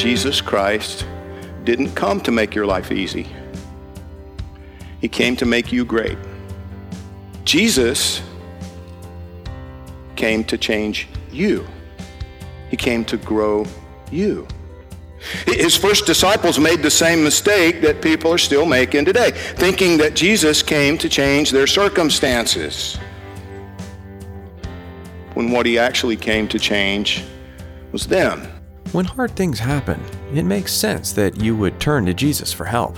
Jesus Christ didn't come to make your life easy. He came to make you great. Jesus came to change you. He came to grow you. His first disciples made the same mistake that people are still making today, thinking that Jesus came to change their circumstances. When what he actually came to change was them. When hard things happen, it makes sense that you would turn to Jesus for help.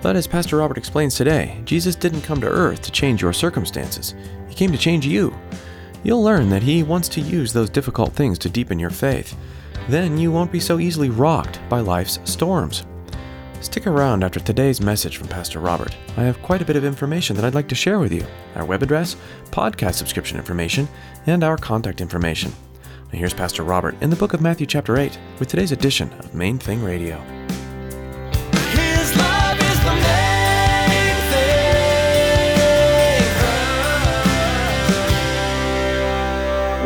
But as Pastor Robert explains today, Jesus didn't come to earth to change your circumstances, He came to change you. You'll learn that He wants to use those difficult things to deepen your faith. Then you won't be so easily rocked by life's storms. Stick around after today's message from Pastor Robert. I have quite a bit of information that I'd like to share with you our web address, podcast subscription information, and our contact information. Now here's Pastor Robert in the book of Matthew, chapter 8, with today's edition of Main Thing Radio. His love is the main thing.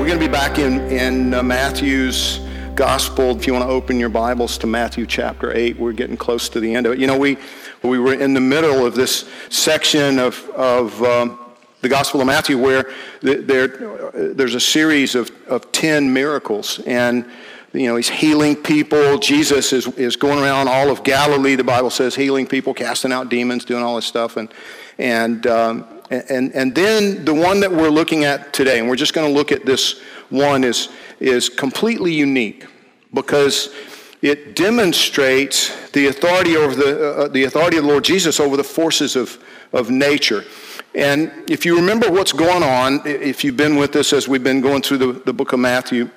We're going to be back in, in uh, Matthew's gospel. If you want to open your Bibles to Matthew chapter 8, we're getting close to the end of it. You know, we, we were in the middle of this section of, of um, the Gospel of Matthew where there, there's a series of, of 10 miracles. And, you know, he's healing people. Jesus is, is going around all of Galilee, the Bible says, healing people, casting out demons, doing all this stuff. And, and, um, and, and then the one that we're looking at today, and we're just going to look at this one, is, is completely unique because it demonstrates the authority over the, uh, the authority of the Lord Jesus over the forces of, of nature. And if you remember what's going on, if you've been with us as we've been going through the, the book of Matthew,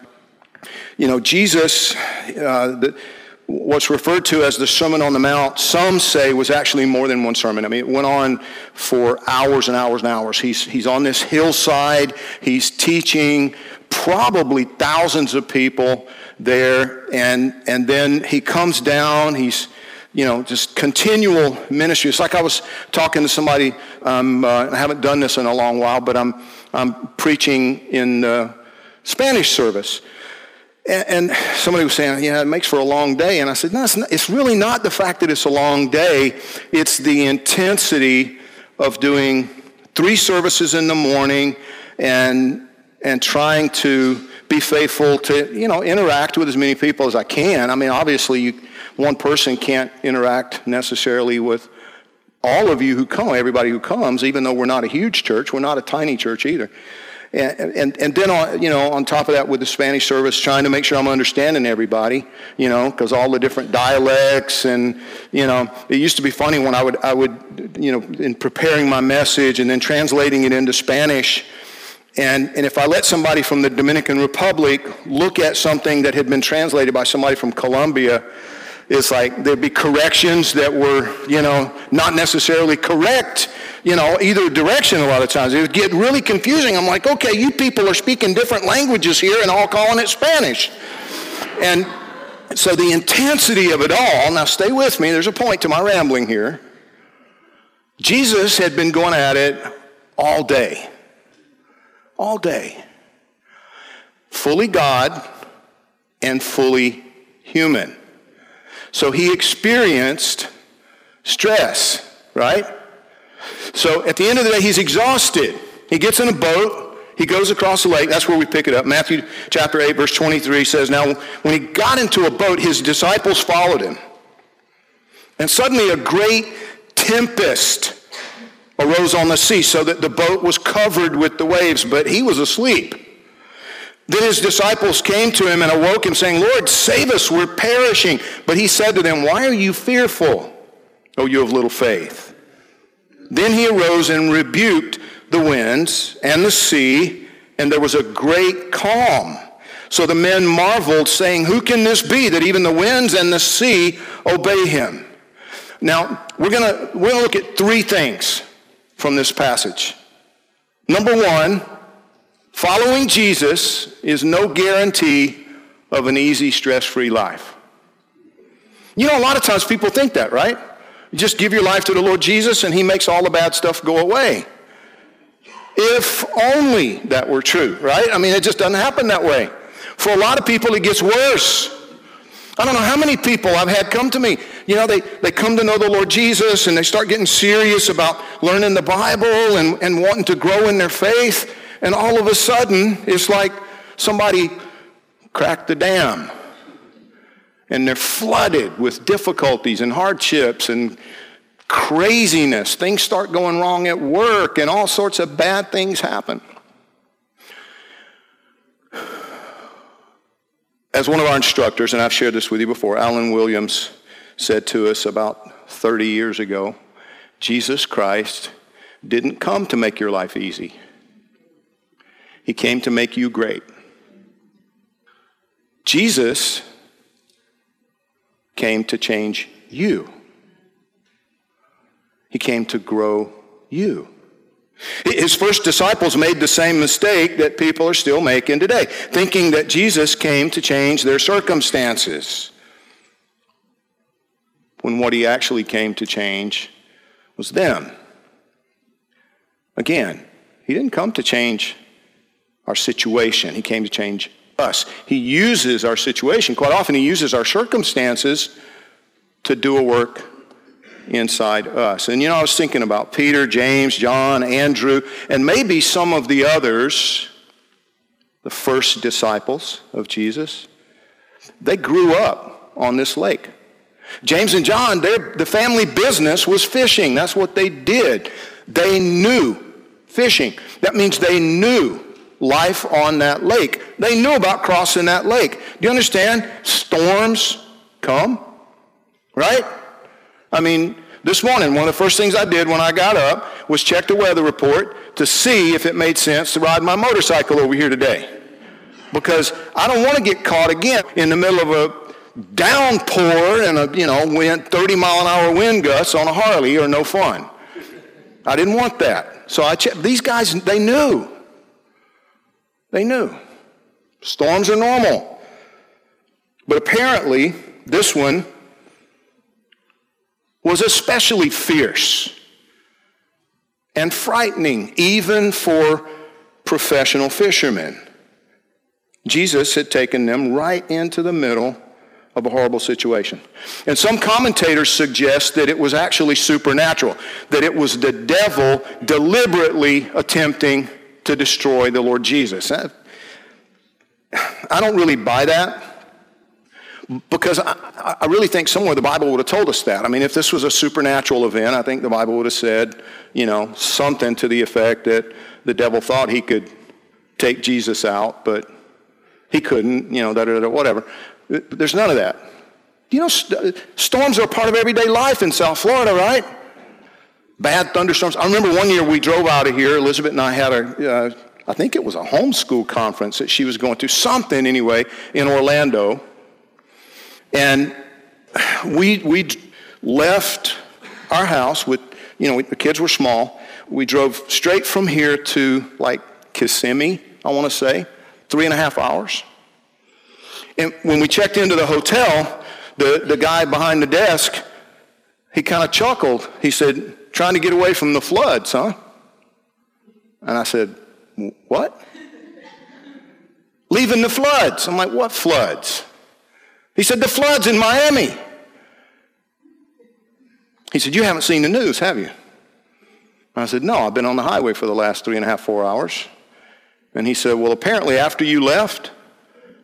you know, Jesus, uh, the, what's referred to as the Sermon on the Mount, some say was actually more than one sermon. I mean, it went on for hours and hours and hours. He's, he's on this hillside, he's teaching probably thousands of people there, and, and then he comes down, he's, you know, just continual ministry. It's like I was talking to somebody, um, uh, I haven't done this in a long while, but I'm, I'm preaching in uh, Spanish service. And, and somebody was saying, yeah, it makes for a long day. And I said, no, it's, not, it's really not the fact that it's a long day. It's the intensity of doing three services in the morning and, and trying to be faithful to, you know, interact with as many people as I can. I mean, obviously, you, one person can't interact necessarily with all of you who come, everybody who comes, even though we're not a huge church. We're not a tiny church either. And, and, and then, on, you know, on top of that, with the Spanish service, trying to make sure I'm understanding everybody, you know, because all the different dialects and, you know, it used to be funny when I would, I would, you know, in preparing my message and then translating it into Spanish. And, and if I let somebody from the Dominican Republic look at something that had been translated by somebody from Colombia, it's like there'd be corrections that were, you know, not necessarily correct, you know, either direction a lot of times. It would get really confusing. I'm like, okay, you people are speaking different languages here and all calling it Spanish. And so the intensity of it all, now stay with me, there's a point to my rambling here. Jesus had been going at it all day. All day. Fully God and fully human. So he experienced stress, right? So at the end of the day, he's exhausted. He gets in a boat. He goes across the lake. That's where we pick it up. Matthew chapter 8, verse 23 says, Now, when he got into a boat, his disciples followed him. And suddenly a great tempest arose on the sea so that the boat was covered with the waves, but he was asleep. Then his disciples came to him and awoke him, saying, Lord, save us, we're perishing. But he said to them, Why are you fearful, O you of little faith? Then he arose and rebuked the winds and the sea, and there was a great calm. So the men marveled, saying, Who can this be that even the winds and the sea obey him? Now, we're going to we're gonna look at three things from this passage. Number one, following Jesus is no guarantee of an easy, stress free life. You know, a lot of times people think that, right? You just give your life to the Lord Jesus and He makes all the bad stuff go away. If only that were true, right? I mean, it just doesn't happen that way. For a lot of people, it gets worse. I don't know how many people I've had come to me. You know, they, they come to know the Lord Jesus and they start getting serious about learning the Bible and, and wanting to grow in their faith. And all of a sudden, it's like somebody cracked the dam. And they're flooded with difficulties and hardships and craziness. Things start going wrong at work and all sorts of bad things happen. As one of our instructors, and I've shared this with you before, Alan Williams said to us about 30 years ago Jesus Christ didn't come to make your life easy, He came to make you great. Jesus came to change you. He came to grow you. His first disciples made the same mistake that people are still making today, thinking that Jesus came to change their circumstances. When what he actually came to change was them. Again, he didn't come to change our situation, he came to change us. He uses our situation, quite often, he uses our circumstances to do a work inside us. And you know, I was thinking about Peter, James, John, Andrew, and maybe some of the others, the first disciples of Jesus. They grew up on this lake. James and John, the family business was fishing. That's what they did. They knew fishing. That means they knew life on that lake. They knew about crossing that lake. Do you understand? Storms come, right? I mean, this morning, one of the first things I did when I got up was check the weather report to see if it made sense to ride my motorcycle over here today. Because I don't want to get caught again in the middle of a downpour and a, you know, wind, 30 mile an hour wind gusts on a Harley or no fun. I didn't want that. So I checked. These guys, they knew. They knew. Storms are normal. But apparently, this one was especially fierce and frightening, even for professional fishermen. Jesus had taken them right into the middle of a horrible situation. And some commentators suggest that it was actually supernatural, that it was the devil deliberately attempting to destroy the Lord Jesus. I don't really buy that because I, really think somewhere the Bible would have told us that. I mean, if this was a supernatural event, I think the Bible would have said, you know, something to the effect that the devil thought he could take Jesus out, but he couldn't, you know, da, da, da, whatever. There's none of that. You know, st- storms are a part of everyday life in South Florida, right? Bad thunderstorms. I remember one year we drove out of here. Elizabeth and I had a, uh, I think it was a homeschool conference that she was going to, something anyway, in Orlando. And we, we left our house with, you know, the kids were small. We drove straight from here to like Kissimmee, I want to say, three and a half hours. And when we checked into the hotel, the, the guy behind the desk, he kind of chuckled. He said, trying to get away from the floods, huh? And I said, what? Leaving the floods. I'm like, what floods? He said, The floods in Miami. He said, You haven't seen the news, have you? I said, No, I've been on the highway for the last three and a half, four hours. And he said, Well, apparently after you left,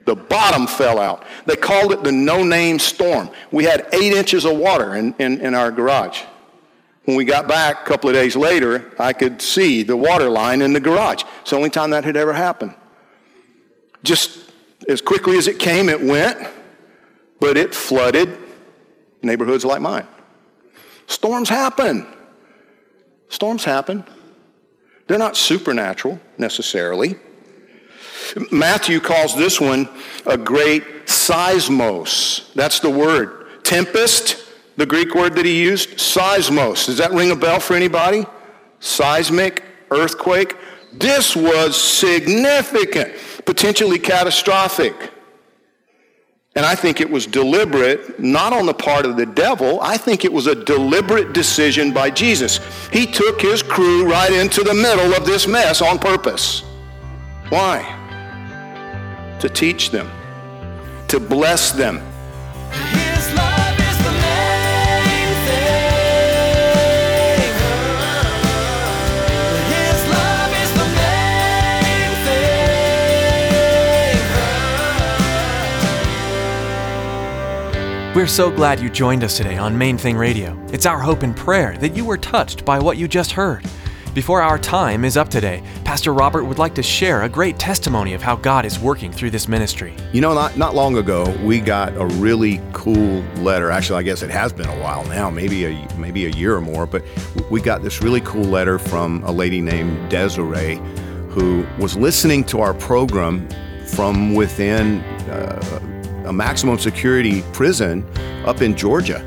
the bottom fell out. They called it the no name storm. We had eight inches of water in, in, in, our garage. When we got back a couple of days later, I could see the water line in the garage. It's the only time that had ever happened. just as quickly as it came, it went, but it flooded neighborhoods like mine. Storms happen. Storms happen. They're not supernatural necessarily. Matthew calls this one a great seismos. That's the word. Tempest, the Greek word that he used, seismos. Does that ring a bell for anybody? Seismic, earthquake. This was significant, potentially catastrophic. And I think it was deliberate, not on the part of the devil. I think it was a deliberate decision by Jesus. He took his crew right into the middle of this mess on purpose. Why? To teach them, to bless them. We're so glad you joined us today on Main Thing Radio. It's our hope and prayer that you were touched by what you just heard. Before our time is up today, Pastor Robert would like to share a great testimony of how God is working through this ministry. You know, not, not long ago, we got a really cool letter. Actually, I guess it has been a while now, maybe a, maybe a year or more, but we got this really cool letter from a lady named Desiree who was listening to our program from within uh, a maximum security prison up in Georgia.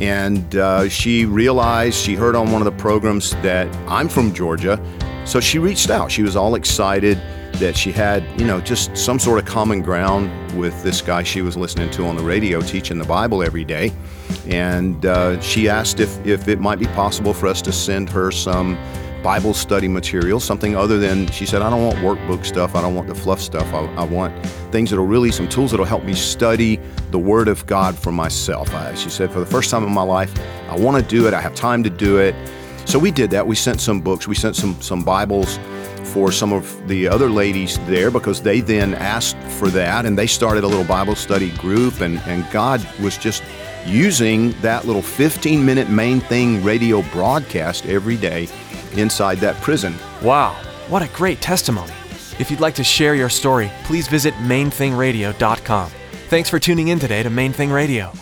And uh, she realized, she heard on one of the programs that I'm from Georgia. So she reached out. She was all excited that she had, you know, just some sort of common ground with this guy she was listening to on the radio teaching the Bible every day. And uh, she asked if, if it might be possible for us to send her some Bible study material, something other than, she said, I don't want workbook stuff. I don't want the fluff stuff. I, I want things that'll really, some tools that'll help me study the Word of God for myself. I, she said, for the first time in my life, I want to do it. I have time to do it. So we did that. We sent some books. We sent some, some Bibles for some of the other ladies there because they then asked for that and they started a little Bible study group and, and God was just using that little 15 minute main thing radio broadcast every day inside that prison. Wow, what a great testimony. If you'd like to share your story, please visit mainthingradio.com. Thanks for tuning in today to Main Thing Radio.